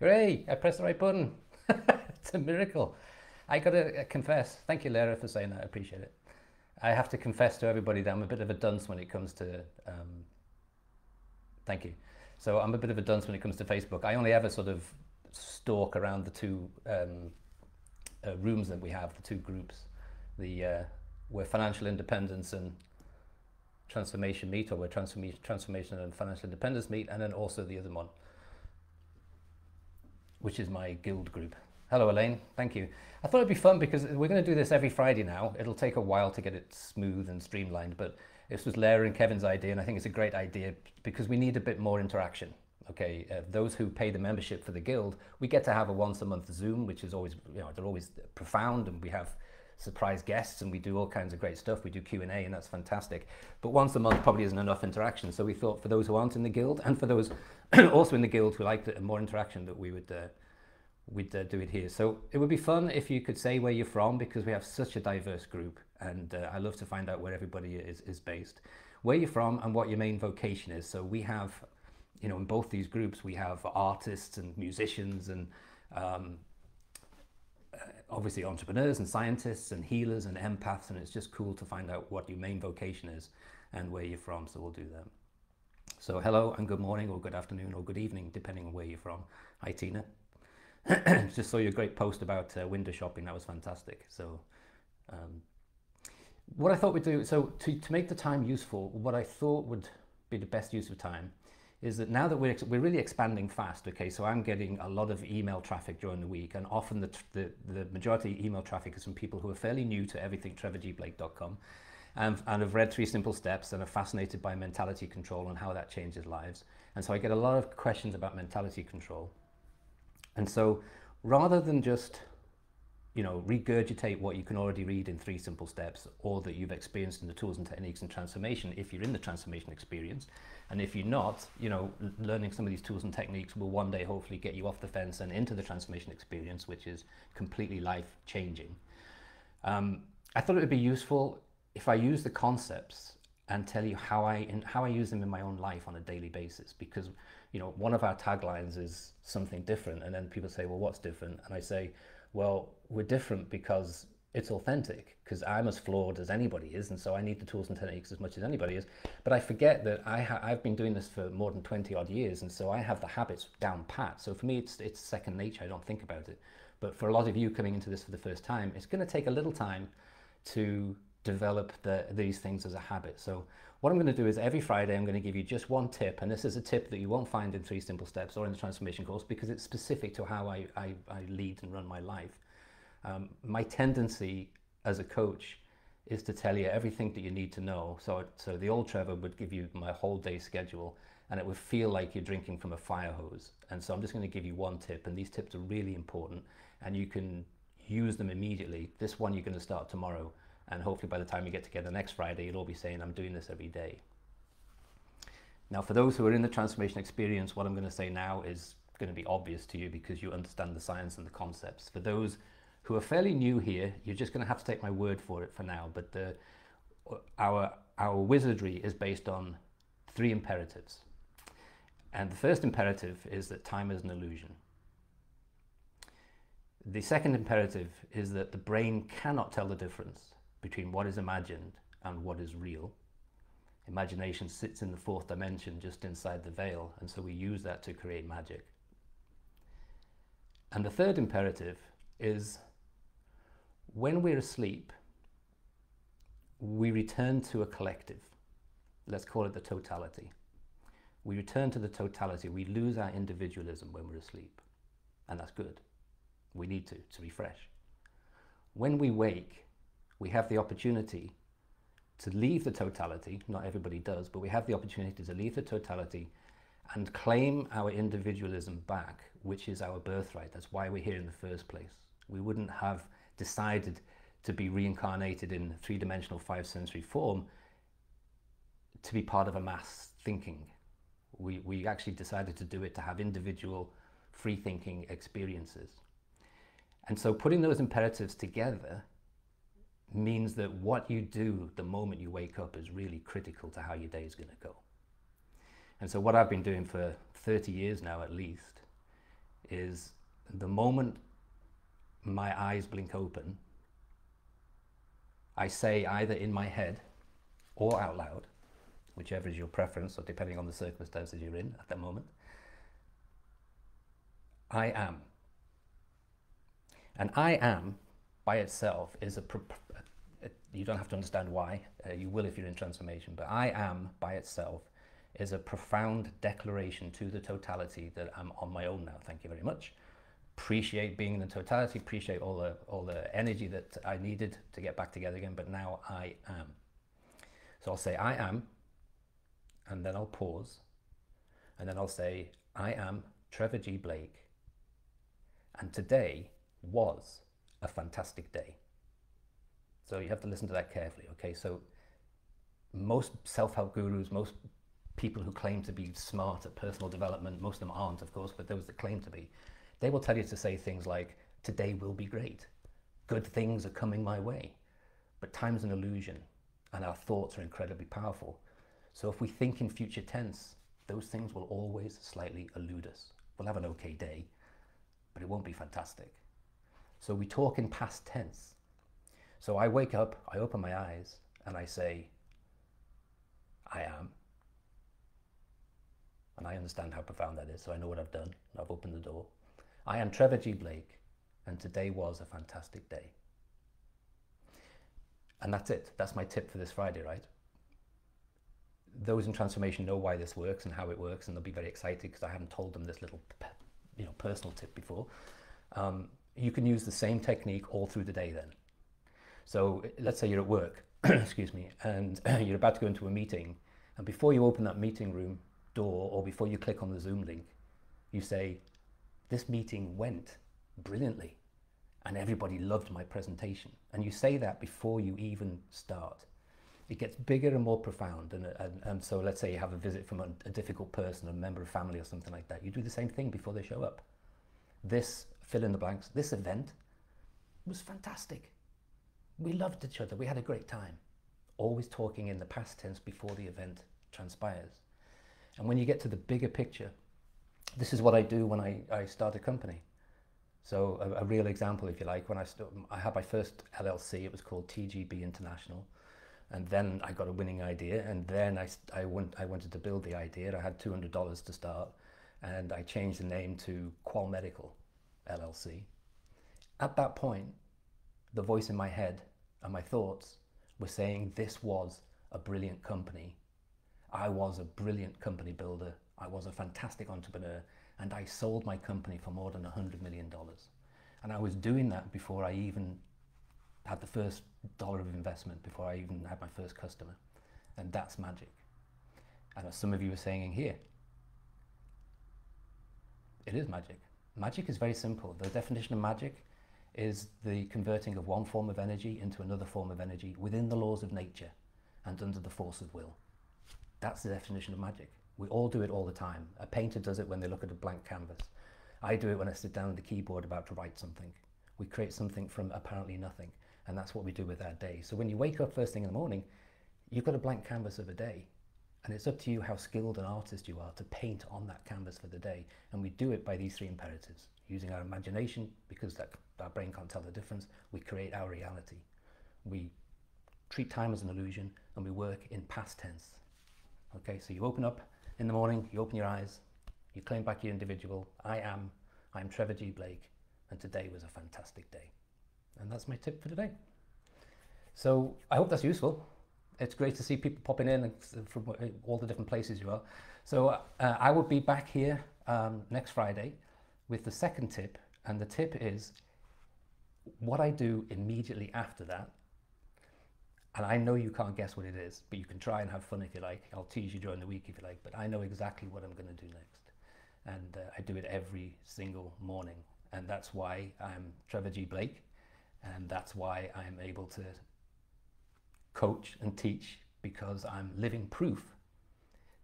Hooray! I pressed the right button. it's a miracle. I gotta uh, confess. Thank you, Lara, for saying that. I appreciate it. I have to confess to everybody that I'm a bit of a dunce when it comes to. Um, thank you. So I'm a bit of a dunce when it comes to Facebook. I only ever sort of stalk around the two um, uh, rooms that we have, the two groups, the uh, where financial independence and transformation meet, or where transformation, transformation and financial independence meet, and then also the other one, which is my guild group. Hello, Elaine. Thank you. I thought it'd be fun because we're going to do this every Friday now. It'll take a while to get it smooth and streamlined, but this was Lara and Kevin's idea, and I think it's a great idea because we need a bit more interaction. Okay, uh, those who pay the membership for the guild, we get to have a once a month Zoom, which is always, you know, they're always profound, and we have surprise guests, and we do all kinds of great stuff. We do Q and that's fantastic. But once a month probably isn't enough interaction. So we thought for those who aren't in the guild, and for those also in the guild who like more interaction, that we would. Uh, we'd uh, do it here. So it would be fun if you could say where you're from because we have such a diverse group and uh, I love to find out where everybody is, is based. Where you're from and what your main vocation is. So we have, you know, in both these groups, we have artists and musicians and um, obviously entrepreneurs and scientists and healers and empaths and it's just cool to find out what your main vocation is and where you're from. So we'll do that. So hello and good morning or good afternoon or good evening, depending on where you're from. Hi, Tina. just saw your great post about uh, window shopping. That was fantastic. So, um, what I thought we'd do, so to, to make the time useful, what I thought would be the best use of time is that now that we're, we're really expanding fast, okay, so I'm getting a lot of email traffic during the week, and often the, the, the majority email traffic is from people who are fairly new to everything trevorgblake.com and, and have read Three Simple Steps and are fascinated by mentality control and how that changes lives. And so I get a lot of questions about mentality control. And so rather than just you know, regurgitate what you can already read in three simple steps or that you've experienced in the tools and techniques and transformation if you're in the transformation experience. And if you're not, you know, learning some of these tools and techniques will one day hopefully get you off the fence and into the transformation experience, which is completely life changing. Um, I thought it would be useful if I use the concepts and tell you how I, in, how I use them in my own life on a daily basis because you know, one of our taglines is something different. And then people say, well, what's different? And I say, well, we're different because it's authentic, because I'm as flawed as anybody is. And so I need the tools and techniques as much as anybody is. But I forget that I ha- I've been doing this for more than 20 odd years. And so I have the habits down pat. So for me, it's, it's second nature. I don't think about it. But for a lot of you coming into this for the first time, it's going to take a little time to develop the, these things as a habit. So what I'm going to do is every Friday I'm going to give you just one tip, and this is a tip that you won't find in Three Simple Steps or in the Transformation course because it's specific to how I, I, I lead and run my life. Um, my tendency as a coach is to tell you everything that you need to know. So, so the old Trevor would give you my whole day schedule, and it would feel like you're drinking from a fire hose. And so I'm just going to give you one tip, and these tips are really important, and you can use them immediately. This one you're going to start tomorrow and hopefully by the time we get together next Friday, you'll all be saying, I'm doing this every day. Now, for those who are in the transformation experience, what I'm going to say now is going to be obvious to you because you understand the science and the concepts. For those who are fairly new here, you're just going to have to take my word for it for now. But the, our, our wizardry is based on three imperatives. And the first imperative is that time is an illusion. The second imperative is that the brain cannot tell the difference between what is imagined and what is real. Imagination sits in the fourth dimension just inside the veil, and so we use that to create magic. And the third imperative is when we're asleep, we return to a collective. Let's call it the totality. We return to the totality. We lose our individualism when we're asleep. And that's good. We need to, to refresh. When we wake, we have the opportunity to leave the totality, not everybody does, but we have the opportunity to leave the totality and claim our individualism back, which is our birthright. That's why we're here in the first place. We wouldn't have decided to be reincarnated in three dimensional five sensory form to be part of a mass thinking. We, we actually decided to do it to have individual free thinking experiences. And so putting those imperatives together means that what you do the moment you wake up is really critical to how your day is going to go. And so what I've been doing for 30 years now at least is the moment my eyes blink open, I say either in my head or out loud, whichever is your preference, or depending on the circumstances you're in at that moment, I am. And I am by itself is a, you don't have to understand why, uh, you will if you're in transformation, but I am by itself is a profound declaration to the totality that I'm on my own now. Thank you very much. Appreciate being in the totality, appreciate all the, all the energy that I needed to get back together again, but now I am. So I'll say I am, and then I'll pause, and then I'll say I am Trevor G. Blake, and today was a fantastic day. So you have to listen to that carefully, okay? So most self-help gurus, most people who claim to be smart at personal development, most of them aren't, of course, but those that claim to be, they will tell you to say things like, today will be great. Good things are coming my way. But time's an illusion and our thoughts are incredibly powerful. So if we think in future tense, those things will always slightly elude us. We'll have an okay day, but it won't be fantastic. So we talk in past tense. So I wake up, I open my eyes, and I say, I am. And I understand how profound that is, so I know what I've done. I've opened the door. I am Trevor G. Blake, and today was a fantastic day. And that's it. That's my tip for this Friday, right? Those in transformation know why this works and how it works, and they'll be very excited because I haven't told them this little, you know, personal tip before. Um, you can use the same technique all through the day then. So let's say you're at work, excuse me, and you're about to go into a meeting, and before you open that meeting room door or before you click on the Zoom link, you say, this meeting went brilliantly and everybody loved my presentation. And you say that before you even start. It gets bigger and more profound. And, and, and so let's say you have a visit from a, a difficult person, a member of family or something like that. You do the same thing before they show up. This, fill in the blanks, this event was fantastic. We loved each other. We had a great time. Always talking in the past tense before the event transpires. And when you get to the bigger picture, this is what I do when I, I start a company. So a, a real example, if you like, when I, I had my first LLC, it was called TGB International. And then I got a winning idea. And then I, I, went, I wanted to build the idea. I had $200 to start. And I changed the name to QOL Medical LLC. At that point, the voice in my head and my thoughts were saying this was a brilliant company. I was a brilliant company builder. I was a fantastic entrepreneur and I sold my company for more than $100 million. And I was doing that before I even had the first dollar of investment, before I even had my first customer. And that's magic. And as some of you are saying here, it is magic. Magic is very simple. The definition of magic is the converting of one form of energy into another form of energy within the laws of nature and under the force of will. That's the definition of magic. We all do it all the time. A painter does it when they look at a blank canvas. I do it when I sit down at the keyboard about to write something. We create something from apparently nothing, and that's what we do with our day. So when you wake up first thing in the morning, you've got a blank canvas of a day, and it's up to you how skilled an artist you are to paint on that canvas for the day. And we do it by these three imperatives. Using our imagination, because that, our brain can't tell the difference, we create our reality. We treat time as an illusion, and we work in past tense. Okay, so you open up in the morning, you open your eyes, you claim back your individual, I am, I'm Trevor G. Blake, and today was a fantastic day. And that's my tip for today. So I hope that's useful. It's great to see people popping in from all the different places you are. So uh, I will be back here um, next Friday with the second tip. And the tip is what I do immediately after that and I know you can't guess what it is, but you can try and have fun if you like. I'll tease you during the week if you like, but I know exactly what I'm going to do next. And uh, I do it every single morning. And that's why I'm Trevor G. Blake. And that's why I'm able to coach and teach because I'm living proof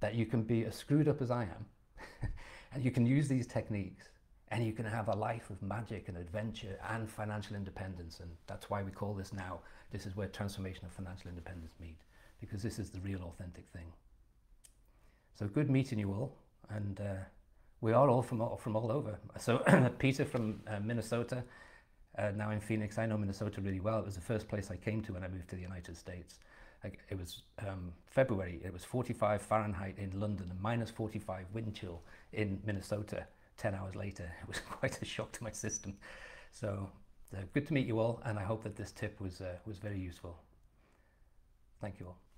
that you can be as screwed up as I am and you can use these techniques and you can have a life of magic and adventure and financial independence. And that's why we call this now this is where transformation and financial independence meet, because this is the real authentic thing. So good meeting you all, and uh, We are all from all, from all over. So Peter from uh, Minnesota, uh, now in Phoenix. I know Minnesota really well. It was the first place I came to when I moved to the United States. It was um, February, it was 45 Fahrenheit in London and minus 45 wind chill in Minnesota 10 hours later. It was quite a shock to my system. So uh, good to meet you all and I hope that this tip was, uh, was very useful. Thank you all.